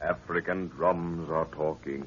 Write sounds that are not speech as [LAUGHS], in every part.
African drums are talking.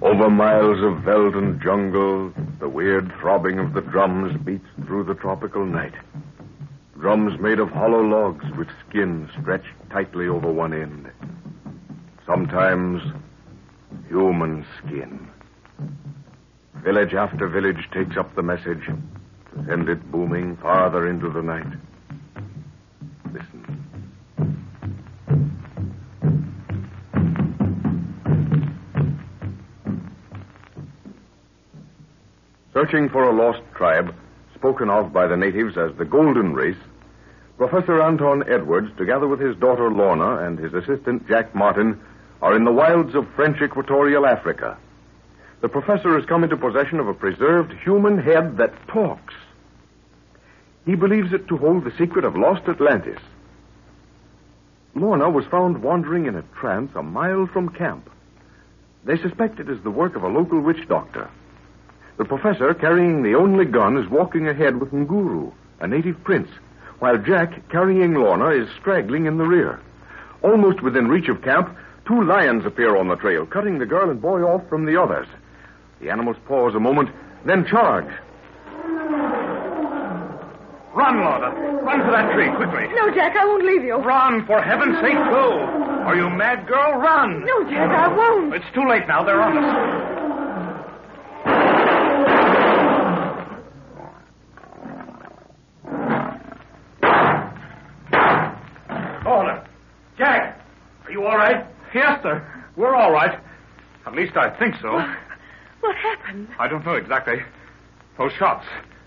Over miles of veldt and jungle, the weird throbbing of the drums beats through the tropical night. Drums made of hollow logs with skin stretched tightly over one end. Sometimes human skin. Village after village takes up the message send it booming farther into the night. Listen. Searching for a lost tribe, spoken of by the natives as the Golden Race, Professor Anton Edwards, together with his daughter Lorna and his assistant Jack Martin, are in the wilds of French equatorial Africa. The professor has come into possession of a preserved human head that talks. He believes it to hold the secret of lost Atlantis. Lorna was found wandering in a trance a mile from camp. They suspect it is the work of a local witch doctor. The professor, carrying the only gun, is walking ahead with Nguru, a native prince, while Jack, carrying Lorna, is straggling in the rear. Almost within reach of camp, two lions appear on the trail, cutting the girl and boy off from the others. The animals pause a moment, then charge. Run, Lorna. Run for that tree, quickly. No, Jack, I won't leave you. Run, for heaven's sake, go. Are you mad, girl? Run. No, Jack, I won't. It's too late now. They're on us. Lorna. Jack, are you all right? Yes, sir. We're all right. At least I think so. What happened? I don't know exactly. Those shots,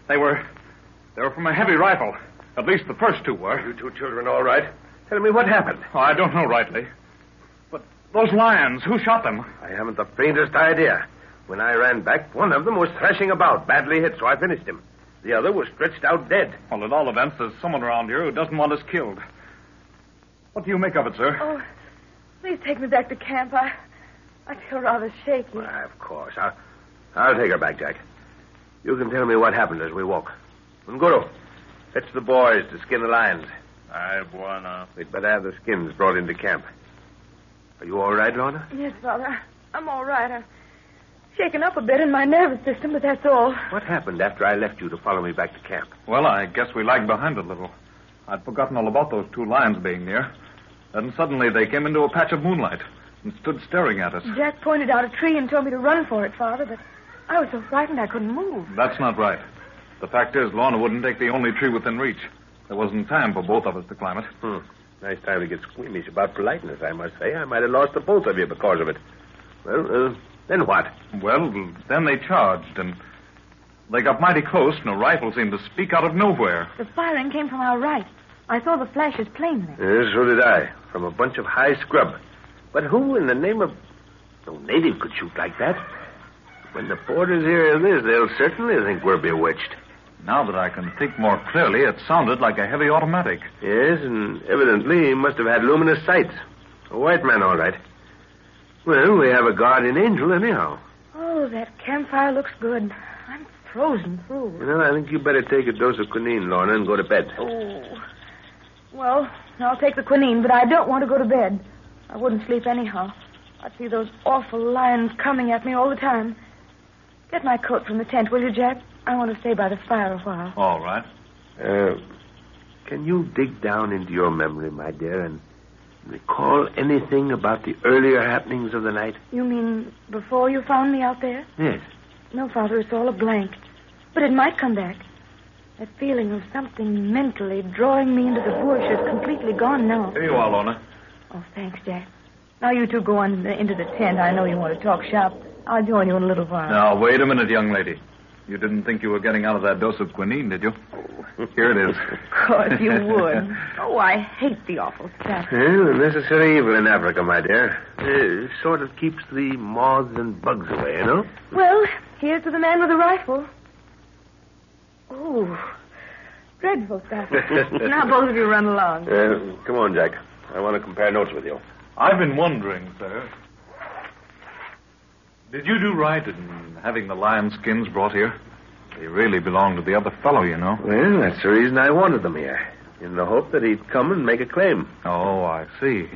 they were. They were from a heavy rifle. At least the first two were. You two children all right? Tell me what happened. Oh, I don't know rightly. But those lions, who shot them? I haven't the faintest idea. When I ran back, one of them was thrashing about, badly hit, so I finished him. The other was stretched out dead. Well, at all events, there's someone around here who doesn't want us killed. What do you make of it, sir? Oh, please take me back to camp. I, I feel rather shaky. Why, of course. I'll, I'll take her back, Jack. You can tell me what happened as we walk. Nguru, fetch the boys to skin the lions. Aye, Bwana. We'd better have the skins brought into camp. Are you all right, Lorna? Yes, Father. I'm all right. I'm shaken up a bit in my nervous system, but that's all. What happened after I left you to follow me back to camp? Well, I guess we lagged behind a little. I'd forgotten all about those two lions being near. Then suddenly they came into a patch of moonlight and stood staring at us. Jack pointed out a tree and told me to run for it, Father, but I was so frightened I couldn't move. That's not right. The fact is, Lorna wouldn't take the only tree within reach. There wasn't time for both of us to climb it. Hmm. Nice time to get squeamish about politeness, I must say. I might have lost the both of you because of it. Well, uh, then what? Well, then they charged, and they got mighty close, and a rifle seemed to speak out of nowhere. The firing came from our right. I saw the flashes plainly. Yes, so did I. From a bunch of high scrub. But who in the name of. No native could shoot like that. When the porters hear of this, they'll certainly think we're bewitched. Now that I can think more clearly, it sounded like a heavy automatic. Yes, and evidently he must have had luminous sights. A white man, all right. Well, we have a guardian angel, anyhow. Oh, that campfire looks good. I'm frozen through. You know, I think you better take a dose of quinine, Lorna, and go to bed. Oh. Well, I'll take the quinine, but I don't want to go to bed. I wouldn't sleep anyhow. I'd see those awful lions coming at me all the time. Get my coat from the tent, will you, Jack? I want to stay by the fire a while. All right. Uh, can you dig down into your memory, my dear, and recall anything about the earlier happenings of the night? You mean before you found me out there? Yes. No, Father, it's all a blank. But it might come back. That feeling of something mentally drawing me into the bush is completely gone now. Here you are, Lorna. Oh, thanks, Jack. Now you two go on into the tent. I know you want to talk shop. I'll join you in a little while. Now, wait a minute, young lady. You didn't think you were getting out of that dose of quinine, did you? Here it is. [LAUGHS] Of course you would. oh, I hate the awful stuff. Well, a necessary evil in Africa, my dear. It sort of keeps the moths and bugs away, you know? Well, here's to the man with the rifle. Oh, dreadful stuff. [LAUGHS] now both of you run along. Uh, come on, Jack. I want to compare notes with you. I've been wondering, sir. Did you do right in having the lion skins brought here? They really belong to the other fellow, you know. Well, that's the reason I wanted them here, in the hope that he'd come and make a claim. Oh, I see.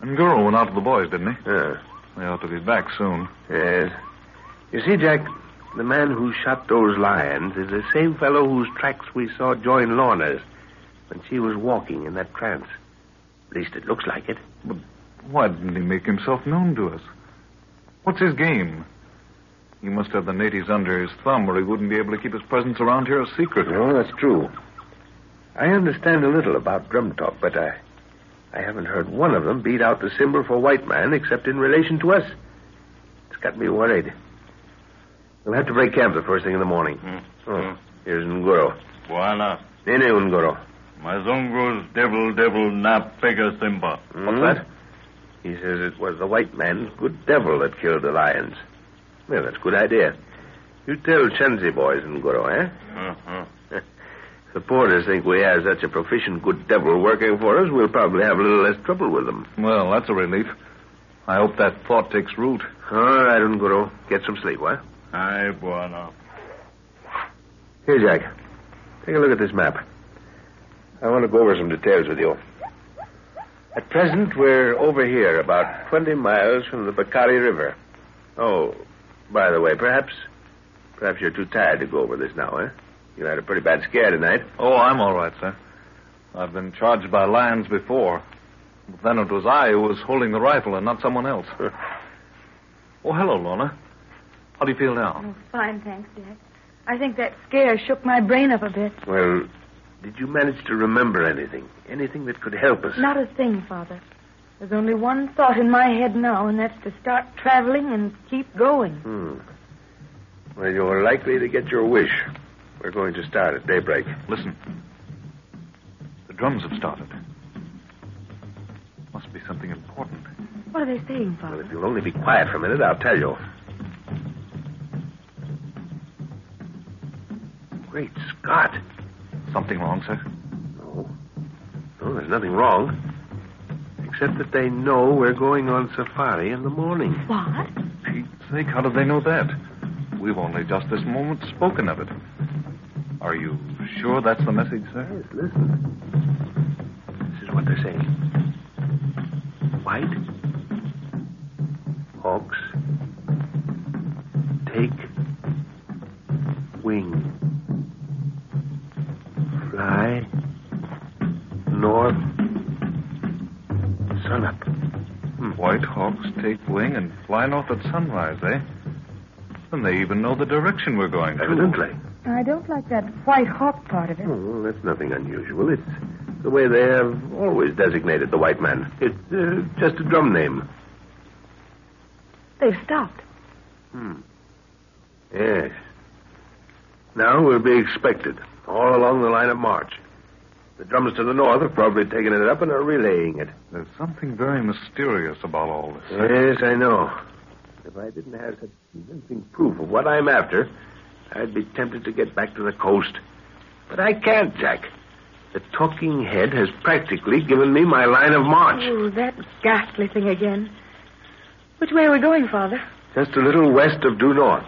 And Guru went out to the boys, didn't he? Yeah. They ought to be back soon. Yes. You see, Jack, the man who shot those lions is the same fellow whose tracks we saw join Lorna's when she was walking in that trance. At least it looks like it. But Why didn't he make himself known to us? What's his game? He must have the natives under his thumb, or he wouldn't be able to keep his presence around here a secret. No, that's true. I understand a little about drum talk, but I, I haven't heard one of them beat out the symbol for white man except in relation to us. It's got me worried. We'll have to break camp the first thing in the morning. Oh, here's Ngoro. Bwana. Nene Ngoro. Mazungu's devil, devil, na pega simba. Hmm? What's that? He says it was the white man's good devil that killed the lions. Well, that's a good idea. You tell Shenzi boys in Goro, eh? Uh-huh. [LAUGHS] The porters think we have such a proficient good devil working for us, we'll probably have a little less trouble with them. Well, that's a relief. I hope that thought takes root. All right, Ngoro. Get some sleep, what? Aye, Bwana. Here, Jack. Take a look at this map. I want to go over some details with you. At present, we're over here, about 20 miles from the Bakari River. Oh, by the way, perhaps perhaps you're too tired to go over this now, eh? You had a pretty bad scare tonight. Oh, I'm all right, sir. I've been charged by lions before. But then it was I who was holding the rifle and not someone else. [LAUGHS] oh, hello, Lorna. How do you feel now? Oh, fine, thanks, Jack. I think that scare shook my brain up a bit. Well, did you manage to remember anything? Anything that could help us? Not a thing, Father. There's only one thought in my head now, and that's to start traveling and keep going. Hmm. Well, you're likely to get your wish. We're going to start at daybreak. Listen. The drums have started. Must be something important. What are they saying, Well, Father? if you'll only be quiet for a minute, I'll tell you. Great Scott. Something wrong, sir? No. No, there's nothing wrong. Except that they know we're going on safari in the morning. What? Pete's sake, how did they know that? We've only just this moment spoken of it. Are you sure that's the message, sir? Yes, listen. This is what they're saying. White hawks take wing. Take wing and fly north at sunrise, eh? And they even know the direction we're going to. Evidently. I don't like that white hawk part of it. Oh, that's nothing unusual. It's the way they have always designated the white man. It's uh, just a drum name. They've stopped. Hmm. Yes. Now we'll be expected, all along the line of march. The drums to the north have probably taken it up and are relaying it. There's something very mysterious about all this. Yes, I know. If I didn't have such convincing proof of what I'm after, I'd be tempted to get back to the coast. But I can't, Jack. The talking head has practically given me my line of march. Oh, that ghastly thing again. Which way are we going, Father? Just a little west of due north.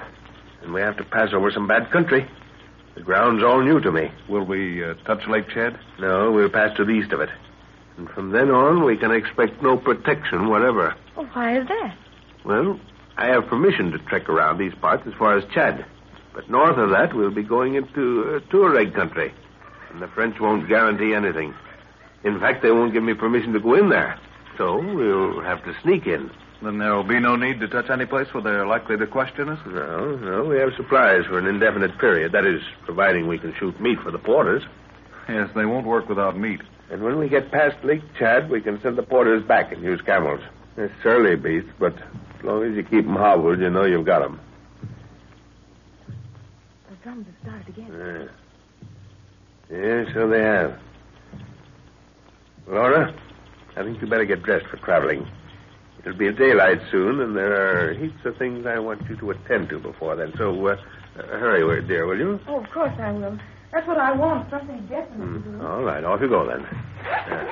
And we have to pass over some bad country. The ground's all new to me. Will we uh, touch Lake Chad? No, we'll pass to the east of it. And from then on, we can expect no protection whatever. Oh, why is that? Well, I have permission to trek around these parts as far as Chad. But north of that, we'll be going into uh, Tuareg country. And the French won't guarantee anything. In fact, they won't give me permission to go in there. So we'll have to sneak in. Then there'll be no need to touch any place where they're likely to question us? No, no, we have supplies for an indefinite period. That is, providing we can shoot meat for the porters. Yes, they won't work without meat. And when we get past Lake Chad, we can send the porters back and use camels. They're surly beasts, but as long as you keep them hobbled, you know you've got them. The drums have started again. Yeah. yeah, so they have. Lorna, I think you better get dressed for traveling. It'll be daylight soon, and there are heaps of things I want you to attend to before then. So, uh, uh, hurry, dear, will you? Oh, of course I will. That's what I want, something definite to do. All right, off you go then. Yeah.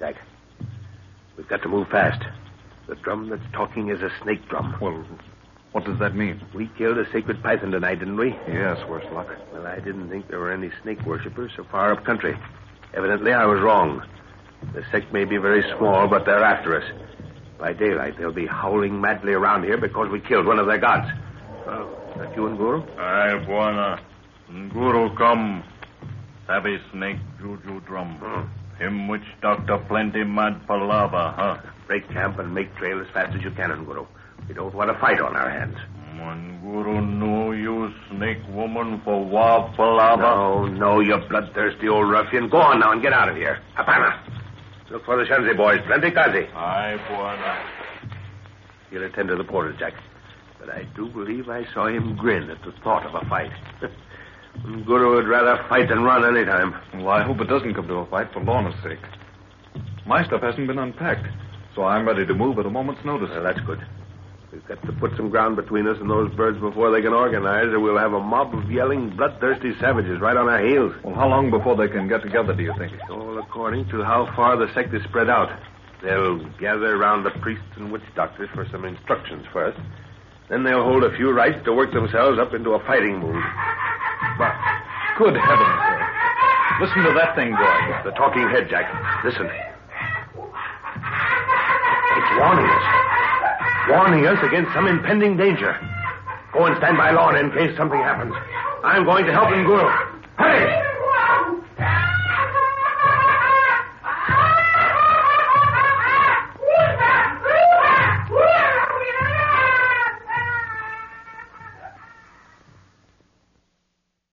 Jack, we've got to move fast. The drum that's talking is a snake drum. Well, What does that mean? We killed a sacred python tonight, didn't we? Yes, worse luck. Well, I didn't think there were any snake worshippers so far up country. Evidently, I was wrong. The sect may be very small, but they're after us. By daylight, they'll be howling madly around here because we killed one of their gods. Oh, is that you and Guru? I wanna. Guru come. Savvy snake juju drum. Hmm. Him witch doctor plenty mad palava, huh? Break camp and make trail as fast as you can, Guru. We don't want a fight on our hands. When Guru knew you snake woman for wa palava. No, no, you bloodthirsty old ruffian. Go on now and get out of here. Hapana. Look for the Shenzi boys. Plenty kazi. I wanna. He'll attend to the porter, Jack. But I do believe I saw him grin at the thought of a fight. [LAUGHS] Guru would rather fight than run any time. Well, I hope it doesn't come to a fight for Lorna's sake. My stuff hasn't been unpacked, so I'm ready to move at a moment's notice. Well, that's good. We've got to put some ground between us and those birds before they can organize, or we'll have a mob of yelling, bloodthirsty savages right on our heels. Well, how long before they can get together, do you think? All according to how far the sect is spread out. They'll gather around the priests and witch doctors for some instructions first. Then they'll hold a few rites to work themselves up into a fighting mood. But, good heavens, sir. Listen to that thing going. The talking head, Jack. Listen. It's warning us. Warning us against some impending danger. Go and stand by Lorna in case something happens. I'm going to help him, Guru. Hurry!